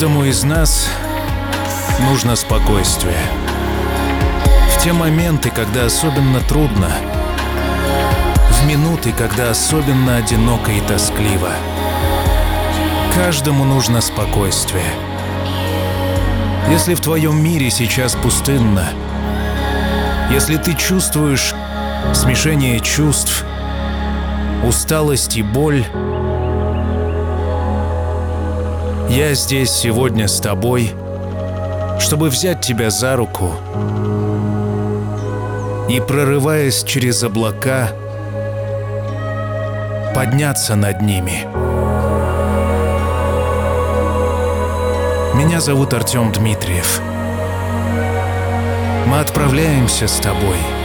Каждому из нас нужно спокойствие. В те моменты, когда особенно трудно, в минуты, когда особенно одиноко и тоскливо. Каждому нужно спокойствие. Если в твоем мире сейчас пустынно, если ты чувствуешь смешение чувств, усталость и боль, я здесь сегодня с тобой, чтобы взять тебя за руку и, прорываясь через облака, подняться над ними. Меня зовут Артем Дмитриев. Мы отправляемся с тобой –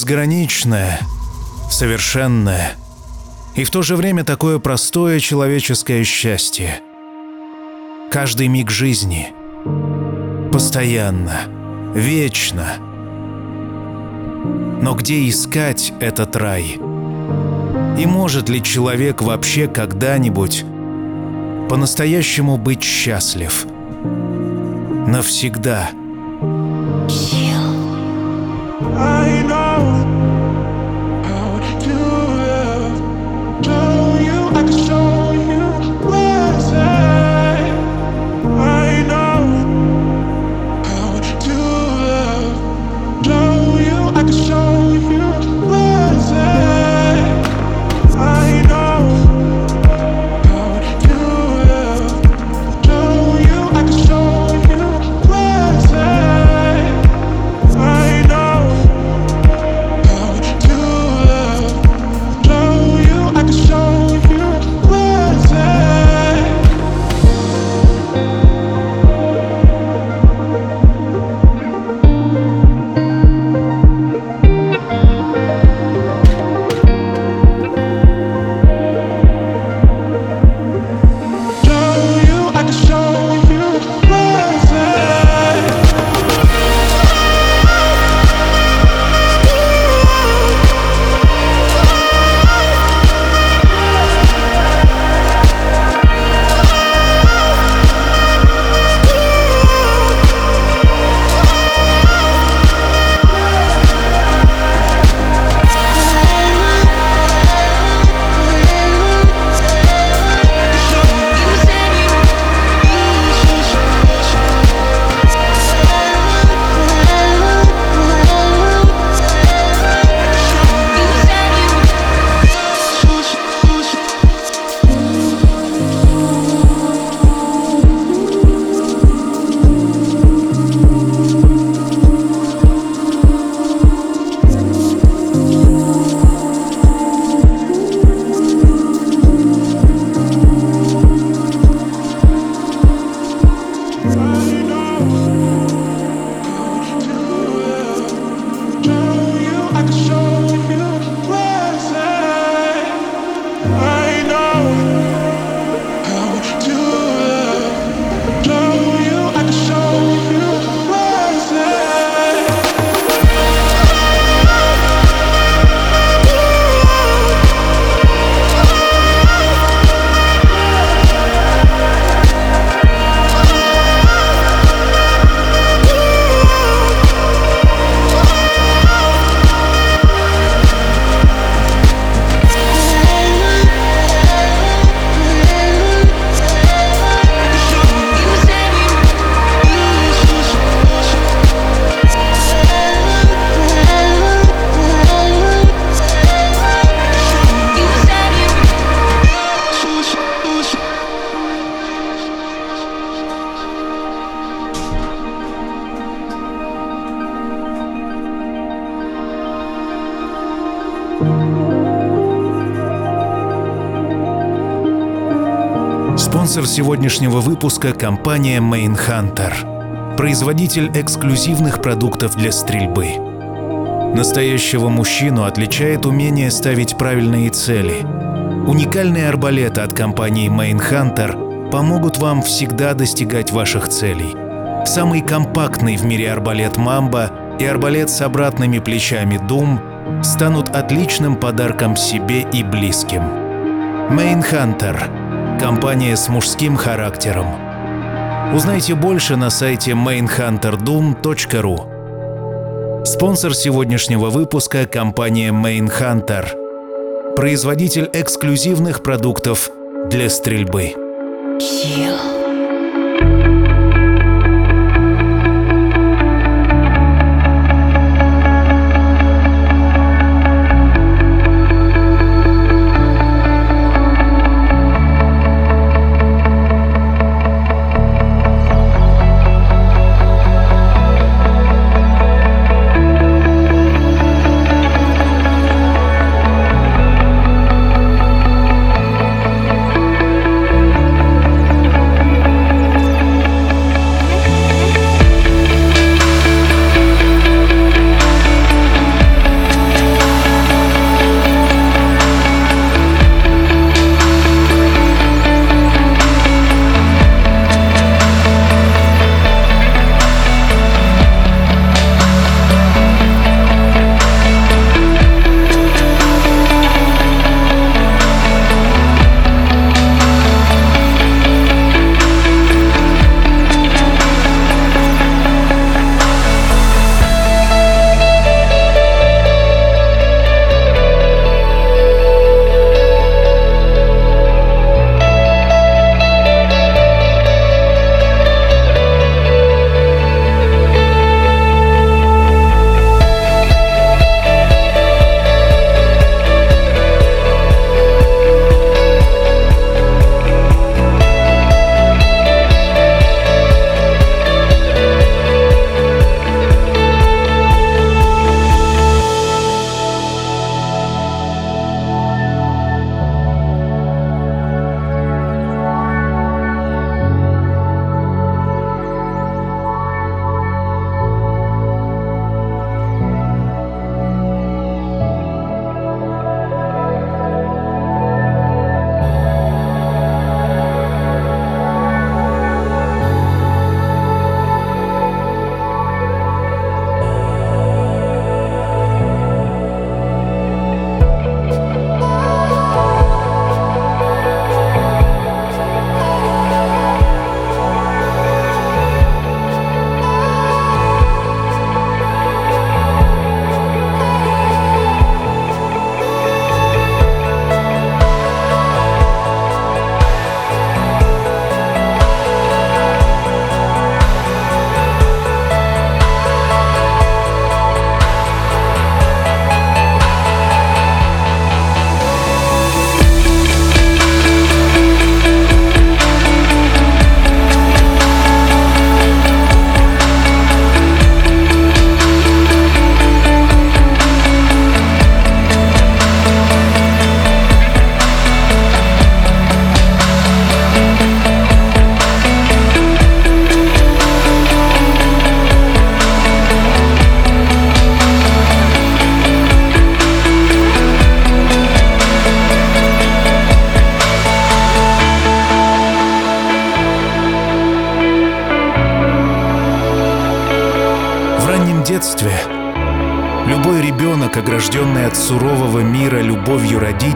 Безграничное, совершенное и в то же время такое простое человеческое счастье. Каждый миг жизни. Постоянно. Вечно. Но где искать этот рай? И может ли человек вообще когда-нибудь по-настоящему быть счастлив? Навсегда. Сегодняшнего выпуска – компания Main Hunter. Производитель эксклюзивных продуктов для стрельбы. Настоящего мужчину отличает умение ставить правильные цели. Уникальные арбалеты от компании Main Hunter помогут вам всегда достигать ваших целей. Самый компактный в мире арбалет Мамба и арбалет с обратными плечами Doom станут отличным подарком себе и близким. Main Hunter – компания с мужским характером. Узнайте больше на сайте mainhunterdoom.ru. Спонсор сегодняшнего выпуска – компания Main Hunter. Производитель эксклюзивных продуктов для стрельбы. Chill.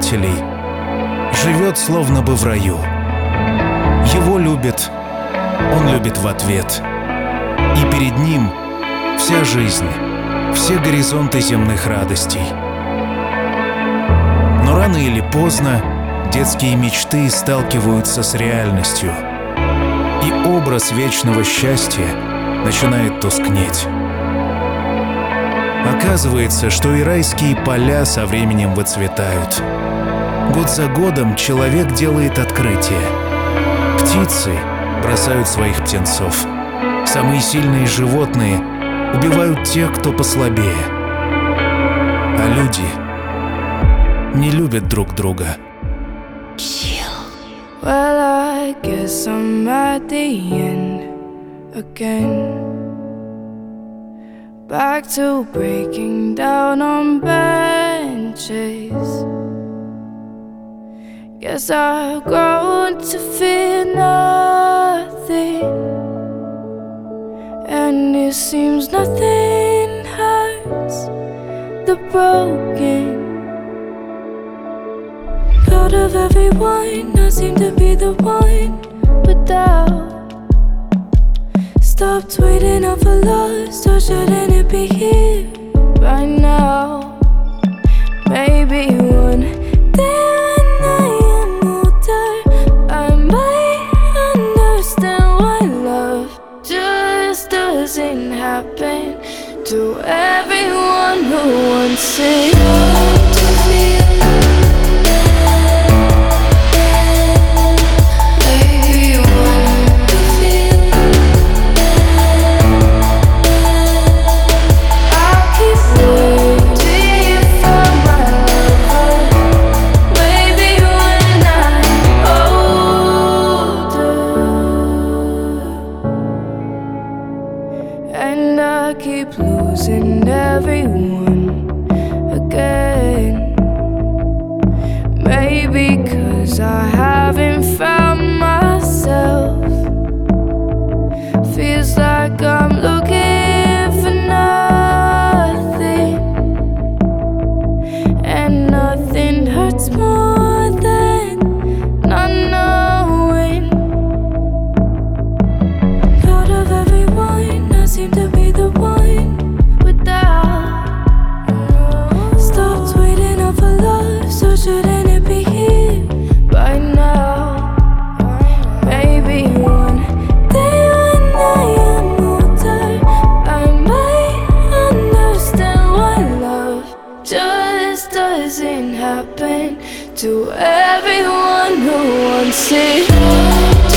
Родителей, живет словно бы в раю. Его любят, он любит в ответ. И перед ним вся жизнь, все горизонты земных радостей. Но рано или поздно детские мечты сталкиваются с реальностью, и образ вечного счастья начинает тускнеть. Оказывается, что и райские поля со временем выцветают. Год за годом человек делает открытия. Птицы бросают своих птенцов. Самые сильные животные убивают тех, кто послабее. А люди не любят друг друга. Well, I guess I'm at the end again. Back to breaking down on benches. Cause I've grown to fear nothing, and it seems nothing hurts the broken. Out of everyone, I seem to be the one without. Stopped waiting out for love, so shouldn't it be here right now? Maybe one to everyone who wants it. doesn't happen to everyone who wants it.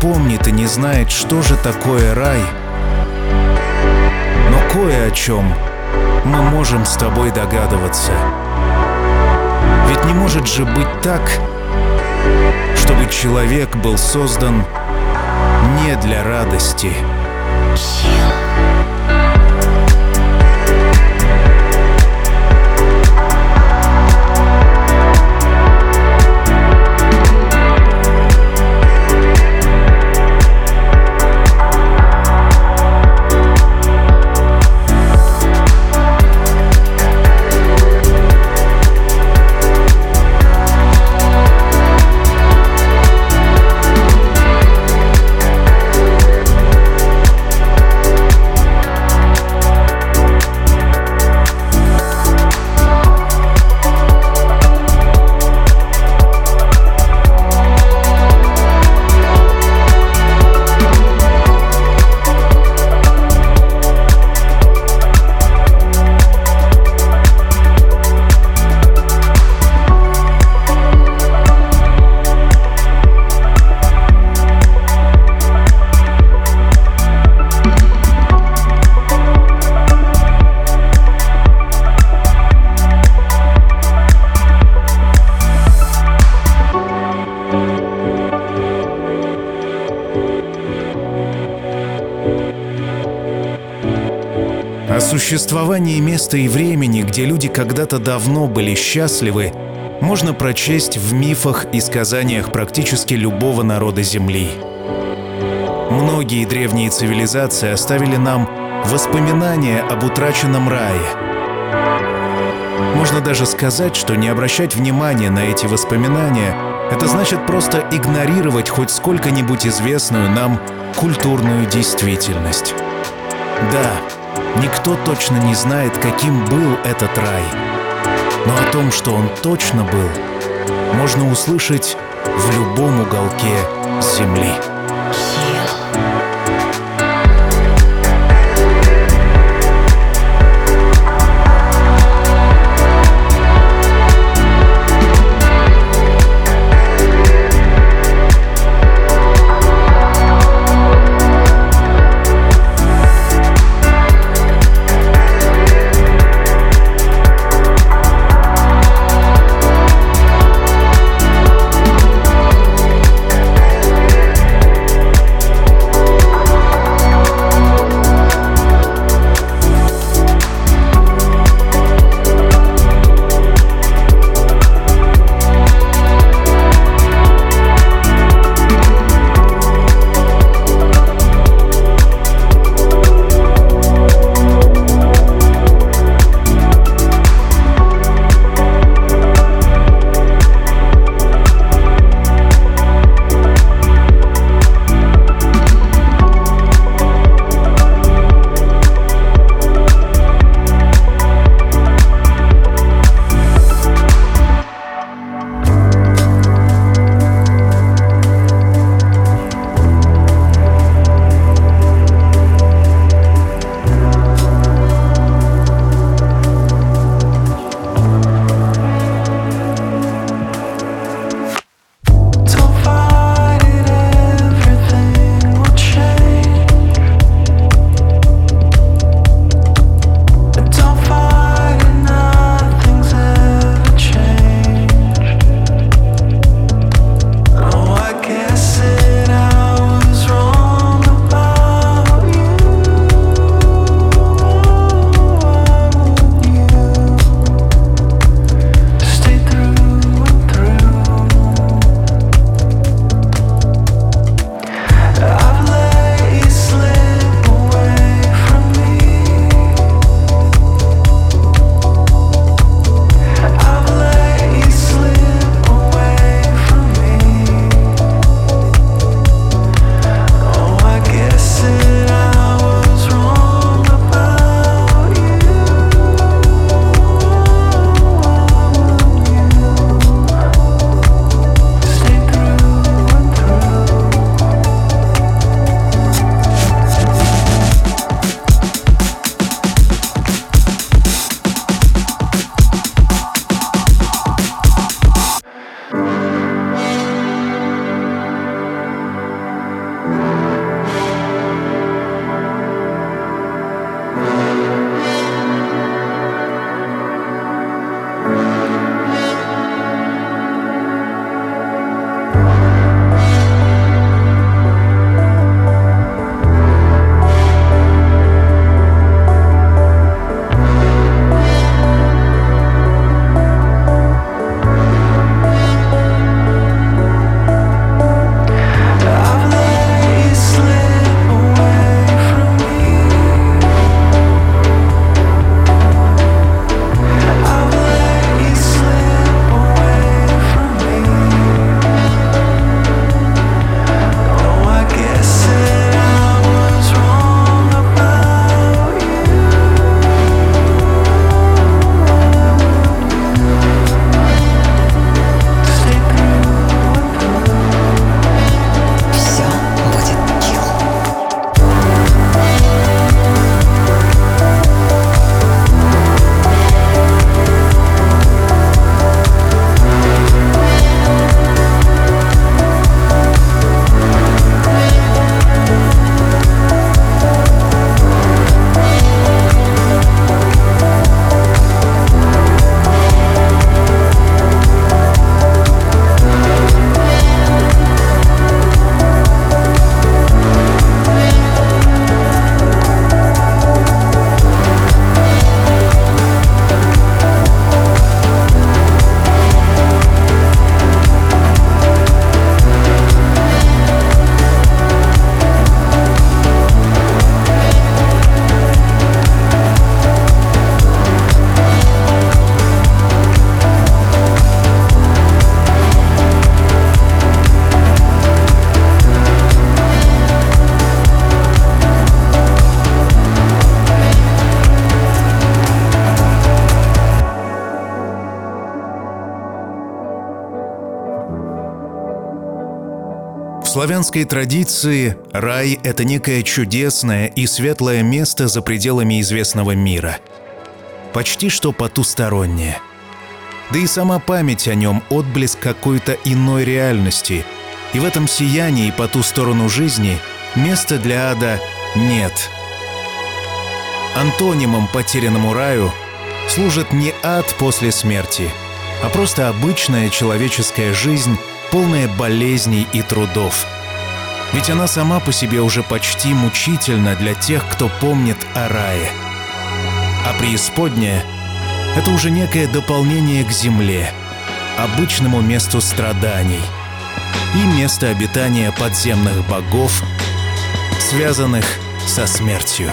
помнит и не знает, что же такое рай. Но кое о чем мы можем с тобой догадываться. Ведь не может же быть так, чтобы человек был создан не для радости. Сила. Существовании места и времени, где люди когда-то давно были счастливы, можно прочесть в мифах и сказаниях практически любого народа Земли. Многие древние цивилизации оставили нам воспоминания об утраченном рае. Можно даже сказать, что не обращать внимания на эти воспоминания — это значит просто игнорировать хоть сколько-нибудь известную нам культурную действительность. Да, никто точно не знает, каким был этот рай. Но о том, что он точно был, можно услышать в любом уголке Земли. В славянской традиции рай — это некое чудесное и светлое место за пределами известного мира. Почти что потустороннее. Да и сама память о нем — отблеск какой-то иной реальности. И в этом сиянии по ту сторону жизни места для ада нет. Антонимом потерянному раю служит не ад после смерти, а просто обычная человеческая жизнь — полная болезней и трудов. Ведь она сама по себе уже почти мучительна для тех, кто помнит о рае. А преисподняя — это уже некое дополнение к земле, обычному месту страданий и место обитания подземных богов, связанных со смертью.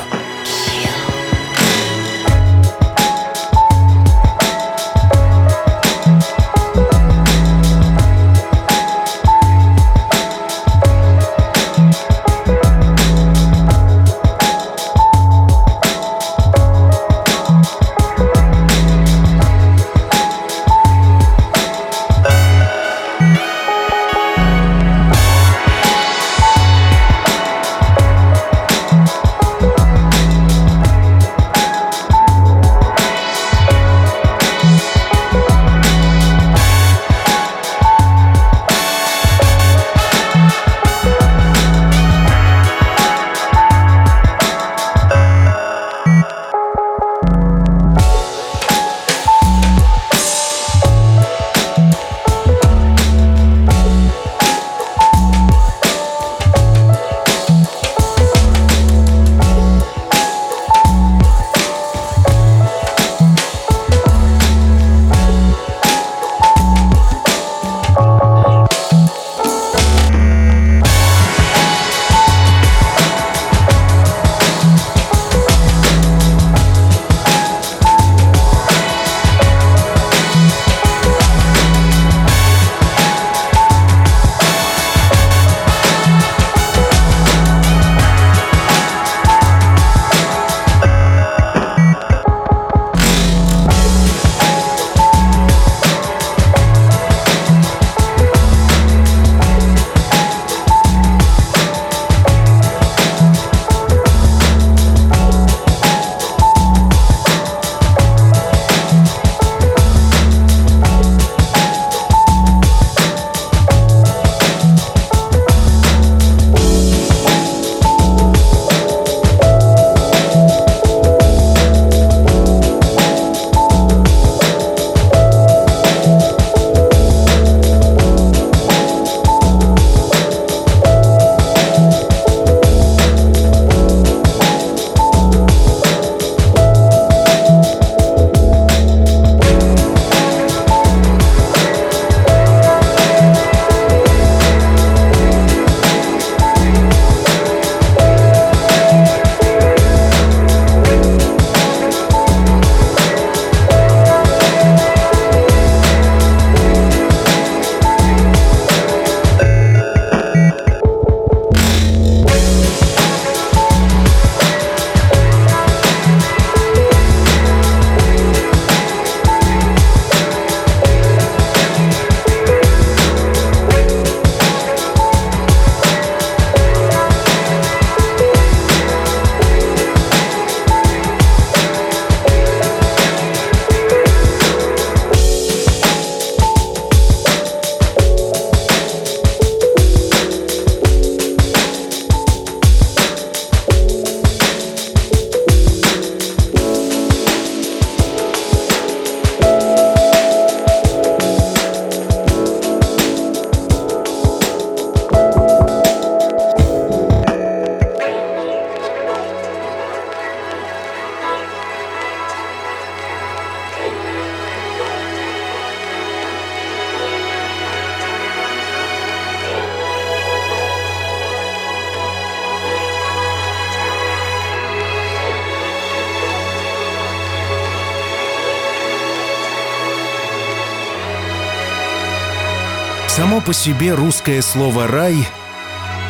по себе русское слово «рай»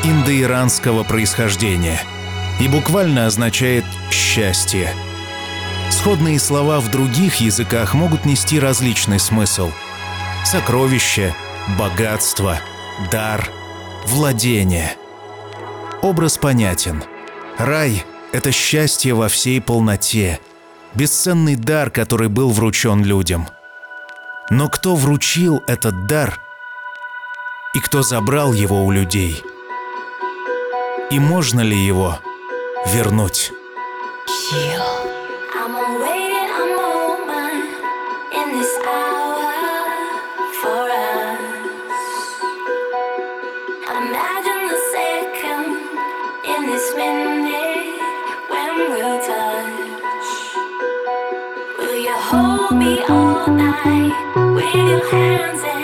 индоиранского происхождения и буквально означает «счастье». Сходные слова в других языках могут нести различный смысл – сокровище, богатство, дар, владение. Образ понятен. Рай – это счастье во всей полноте, бесценный дар, который был вручен людям. Но кто вручил этот дар – кто забрал его у людей? И можно ли его вернуть? Hold your hands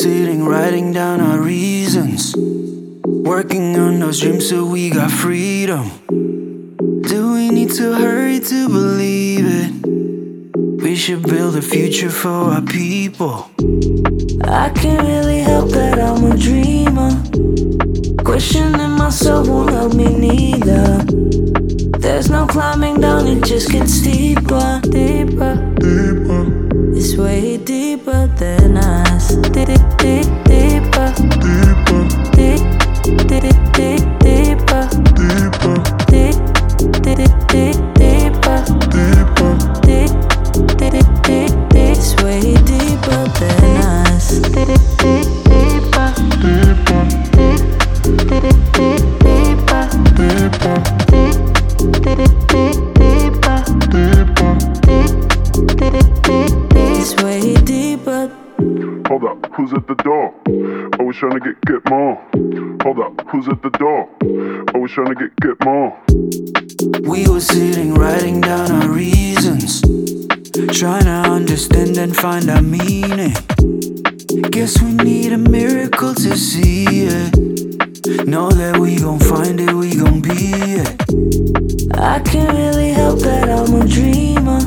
sitting, writing down our reasons. Working on those dreams so we got freedom. Do we need to hurry to believe it? We should build a future for our people. I can't really help that I'm a dreamer. Questioning myself won't help me neither. There's no climbing down, it just gets deeper, deeper, deeper. It's way deeper than us. Deep, deep, deeper, deeper, deep, deep, deep, deeper, trying to get get more. Hold up, who's at the door? Always trying to get get more. We were sitting, writing down our reasons. Trying to understand and find our meaning. Guess we need a miracle to see it. Know that we gon' find it, we gon' be it. I can't really help that I'm a dreamer.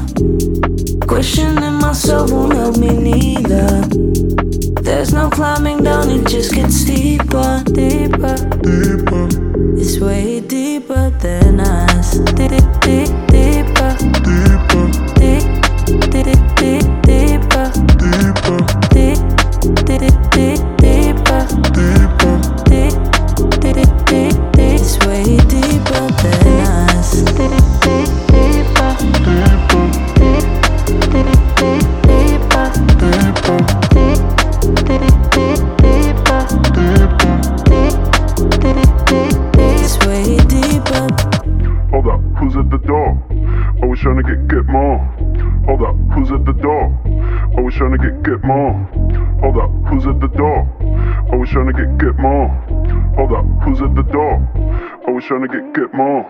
Questioning myself won't help me neither. There's no climbing down, it just gets steeper, deeper, deeper. It's way deeper than Always trying to get get more.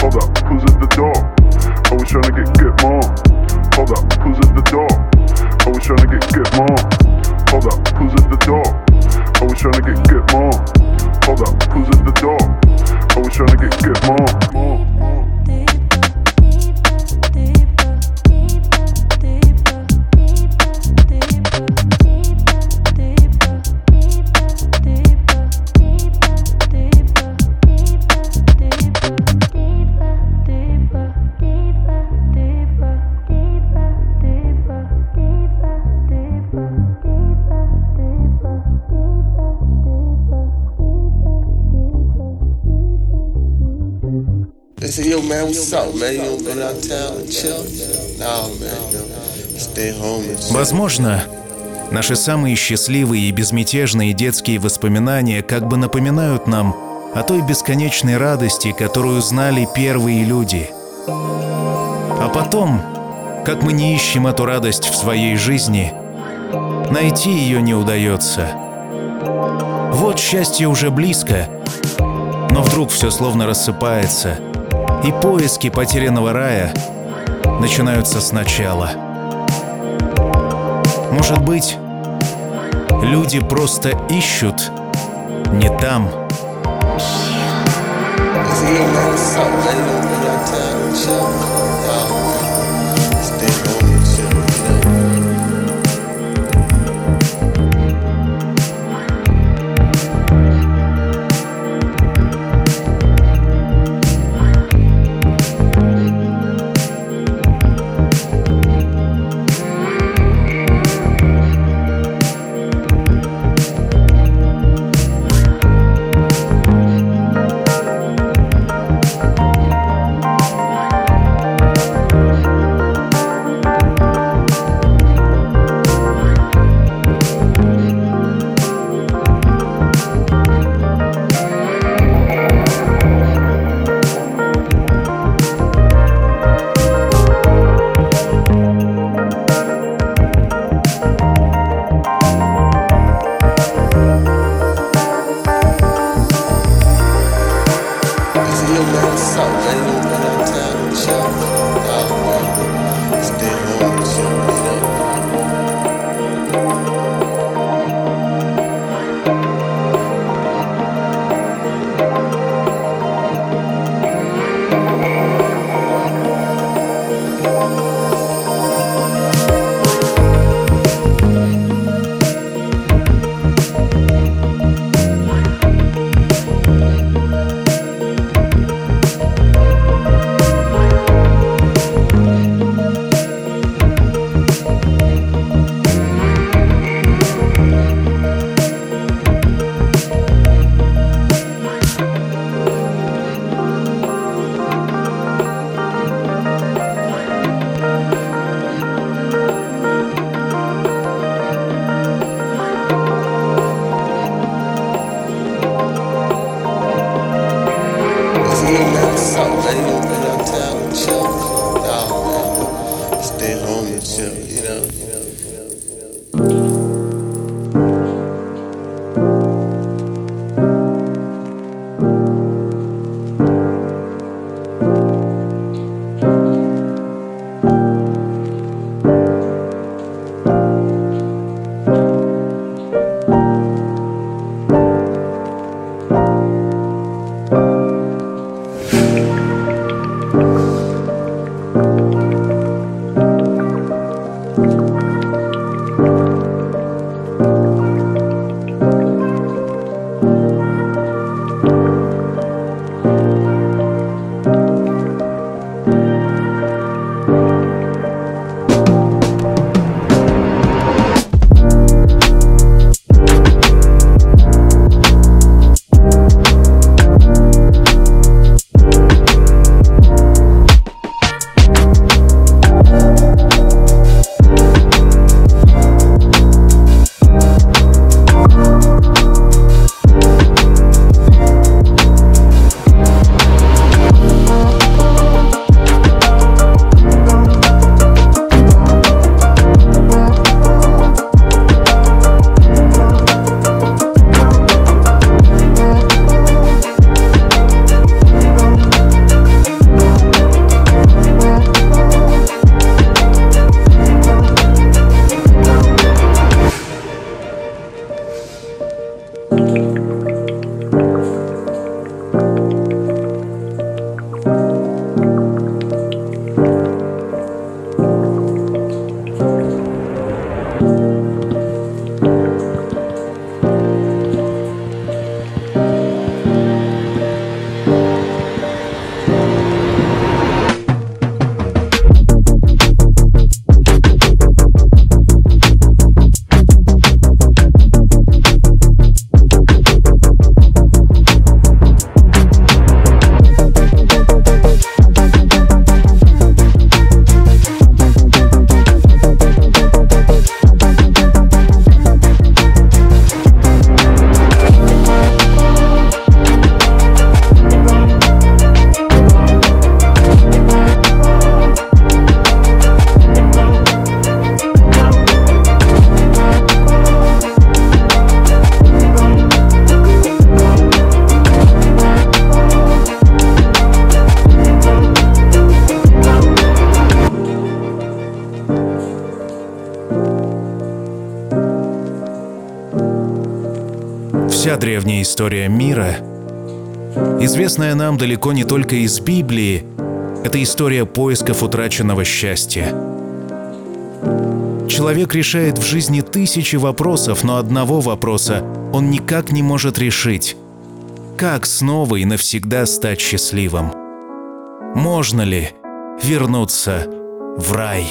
Hold up, who's at the door? Always trying to get get Возможно, наши самые счастливые и безмятежные детские воспоминания как бы напоминают нам о той бесконечной радости, которую знали первые люди. А потом, как мы не ищем эту радость в своей жизни, найти ее не удается. Вот счастье уже близко, но вдруг все словно рассыпается, и поиски потерянного рая начинаются сначала. Может быть, люди просто ищут не там. Yo, история мира, известная нам далеко не только из Библии, это история поисков утраченного счастья. Человек решает в жизни тысячи вопросов, но одного вопроса он никак не может решить. Как снова и навсегда стать счастливым? Можно ли вернуться в рай?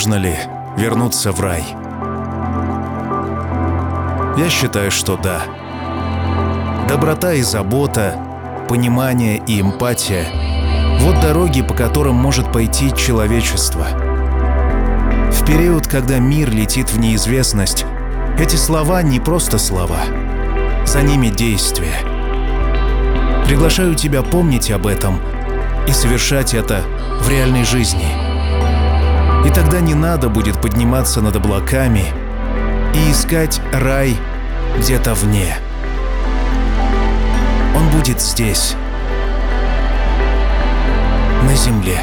Можно ли вернуться в рай? Я считаю, что да. Доброта и забота, понимание и эмпатия — вот дороги, по которым может пойти человечество. В период, когда мир летит в неизвестность, эти слова не просто слова. За ними действия. Приглашаю тебя помнить об этом и совершать это в реальной жизни. И тогда не надо будет подниматься над облаками и искать рай где-то вне. Он будет здесь, на земле.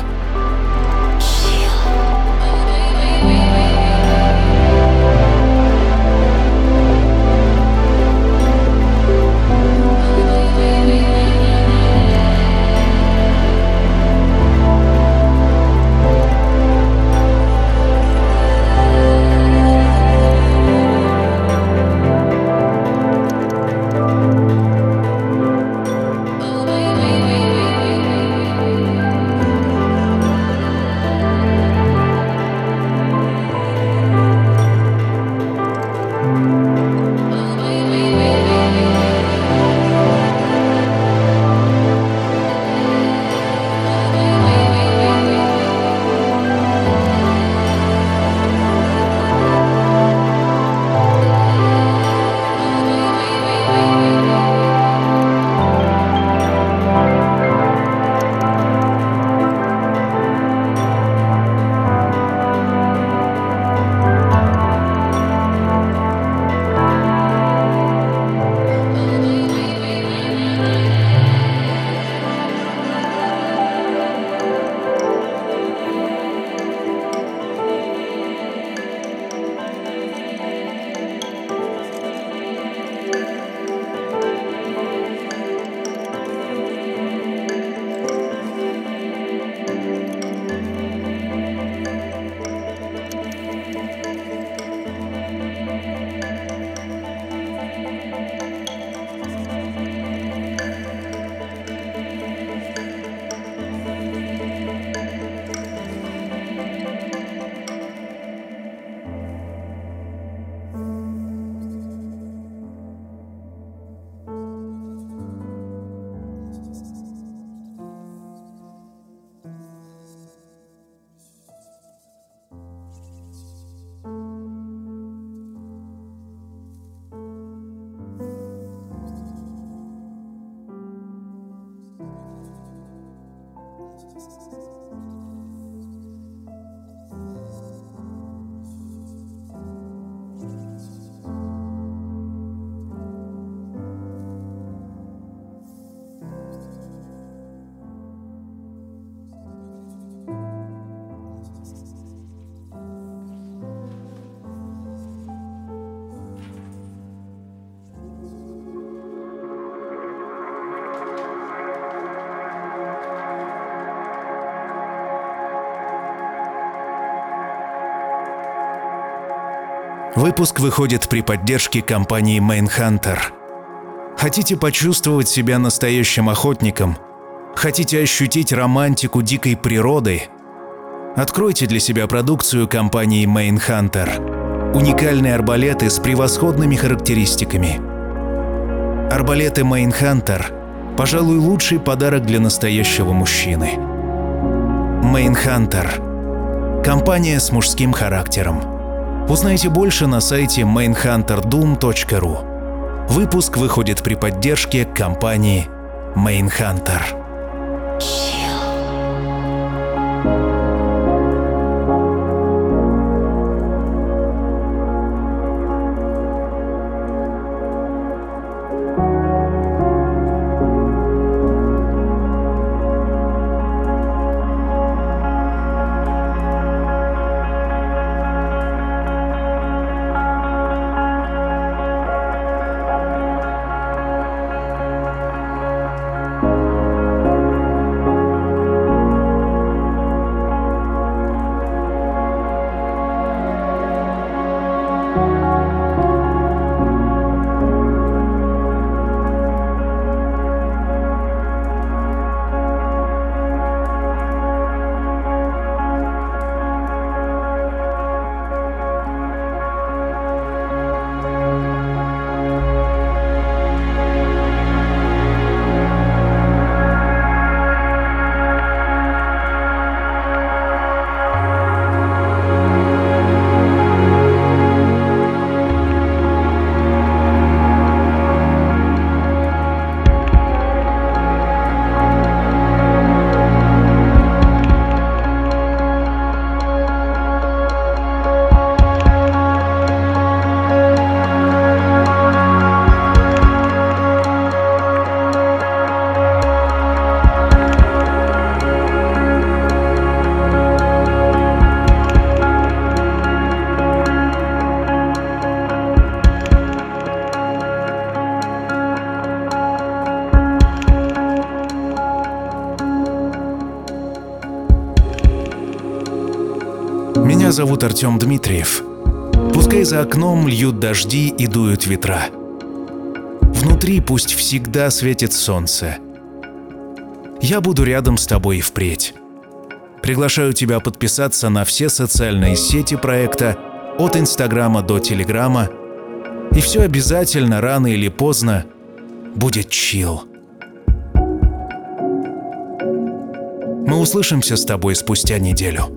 Выпуск выходит при поддержке компании Mainhunter. Хотите почувствовать себя настоящим охотником? Хотите ощутить романтику дикой природы? Откройте для себя продукцию компании Mainhunter. Уникальные арбалеты с превосходными характеристиками. Арбалеты Mainhunter – пожалуй, лучший подарок для настоящего мужчины. Mainhunter – компания с мужским характером. Узнайте больше на сайте mainhunterdoom.ru. Выпуск выходит при поддержке компании Mainhunter. Меня зовут Артем Дмитриев. Пускай за окном льют дожди и дуют ветра. Внутри пусть всегда светит солнце. Я буду рядом с тобой и впредь. Приглашаю тебя подписаться на все социальные сети проекта от Инстаграма до Телеграма. И все обязательно, рано или поздно, будет чил. Мы услышимся с тобой спустя неделю.